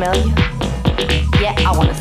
Yeah, I wanna